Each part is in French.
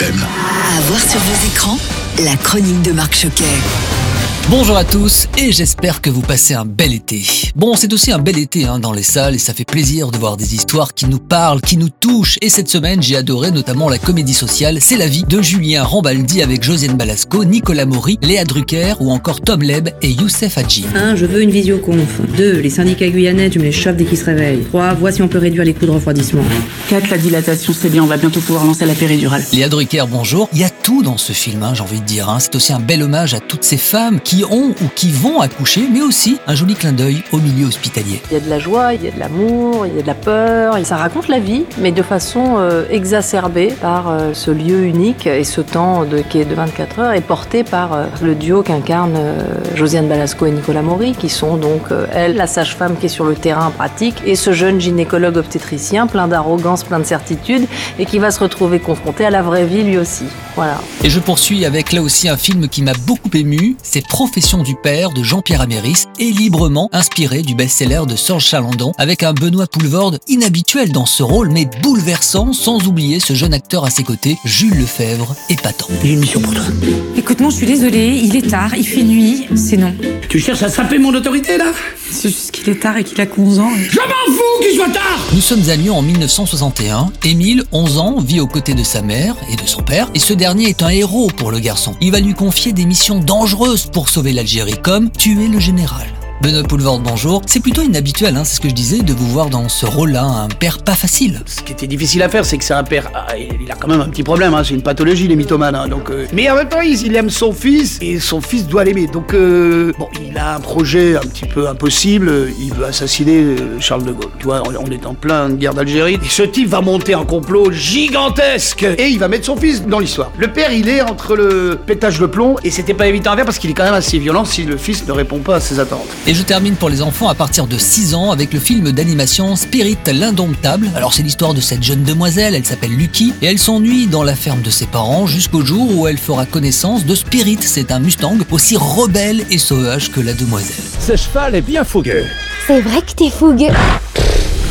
FM. À voir sur vos écrans, la chronique de Marc Choquet. Bonjour à tous et j'espère que vous passez un bel été. Bon, c'est aussi un bel été hein, dans les salles et ça fait plaisir de voir des histoires qui nous parlent, qui nous touchent. Et cette semaine, j'ai adoré notamment la comédie sociale C'est la vie de Julien Rambaldi avec Josiane Balasco, Nicolas Maury, Léa Drucker ou encore Tom Leb et Youssef Hadji. 1. Je veux une visioconf. 2. Les syndicats guyanais, tu me les chauffes dès qu'ils se réveillent. 3. Vois si on peut réduire les coûts de refroidissement. 4. La dilatation, c'est bien, on va bientôt pouvoir lancer la péridurale. Léa Drucker, bonjour. Il y a tout dans ce film, hein, j'ai envie de dire. hein. C'est aussi un bel hommage à toutes ces femmes qui ont ou qui vont accoucher, mais aussi un joli clin d'œil au milieu hospitalier. Il y a de la joie, il y a de l'amour, il y a de la peur. Et ça raconte la vie, mais de façon euh, exacerbée par euh, ce lieu unique et ce temps de, qui est de 24 heures et porté par euh, le duo qu'incarnent Josiane Balasco et Nicolas Maury, qui sont donc, elle, la sage-femme qui est sur le terrain pratique, et ce jeune gynécologue obstétricien plein d'arrogance, plein de certitude, et qui va se retrouver confronté à la vraie vie lui aussi. Voilà. Et je poursuis avec là aussi un film qui m'a beaucoup ému, c'est Profession du père de Jean-Pierre Améris et librement inspiré du best-seller de Serge Chalandon avec un Benoît Poulvorde inhabituel dans ce rôle mais bouleversant sans oublier ce jeune acteur à ses côtés, Jules Lefebvre, épatant. J'ai une mission pour toi. Écoute-moi, je suis désolée, il est tard, il fait nuit, c'est non. Tu cherches à saper mon autorité là? C'est juste qu'il est tard et qu'il a 11 ans. Je m'en fous qu'il soit tard Nous sommes à Lyon en 1961. Émile, 11 ans, vit aux côtés de sa mère et de son père, et ce dernier est un héros pour le garçon. Il va lui confier des missions dangereuses pour sauver l'Algérie, comme tuer le général. Benoît Poulvorde, bonjour. C'est plutôt inhabituel, hein, c'est ce que je disais, de vous voir dans ce rôle-là, un père pas facile. Ce qui était difficile à faire, c'est que c'est un père. ah, il a quand même un petit problème, hein, c'est une pathologie, les mythomanes. hein, donc, euh, Mais en même temps, il, aime son fils et son fils doit l'aimer. Donc, euh, bon, il a un projet un petit peu impossible. Il veut assassiner euh, Charles de Gaulle. Tu vois, on, on est en plein guerre d'Algérie. Et ce type va monter un complot gigantesque et il va mettre son fils dans l'histoire. Le père, il est entre le pétage de plomb et c'était pas évident à faire parce qu'il est quand même assez violent si le fils ne répond pas à ses attentes. Et je termine pour les enfants à partir de 6 ans avec le film d'animation Spirit l'indomptable. Alors c'est l'histoire de cette jeune demoiselle, elle s'appelle Lucky, et elle s'ennuie dans la ferme de ses parents jusqu'au jour où elle fera connaissance de Spirit, c'est un Mustang aussi rebelle et sauvage que la demoiselle. Ce cheval est bien fougueux. C'est vrai que t'es fougueux.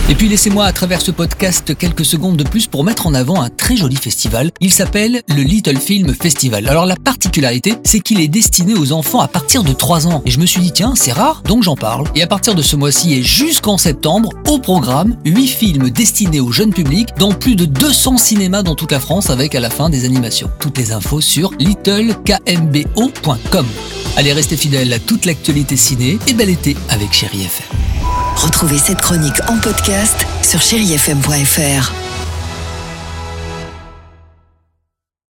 Et puis laissez-moi à travers ce podcast quelques secondes de plus pour mettre en avant un très joli festival. Il s'appelle le Little Film Festival. Alors la particularité, c'est qu'il est destiné aux enfants à partir de 3 ans. Et je me suis dit, tiens, c'est rare, donc j'en parle. Et à partir de ce mois-ci et jusqu'en septembre, au programme, 8 films destinés au jeune public dans plus de 200 cinémas dans toute la France avec à la fin des animations. Toutes les infos sur littlekmbo.com. Allez, restez fidèles à toute l'actualité ciné et bel été avec Chéri FM. Retrouvez cette chronique en podcast sur chérifm.fr.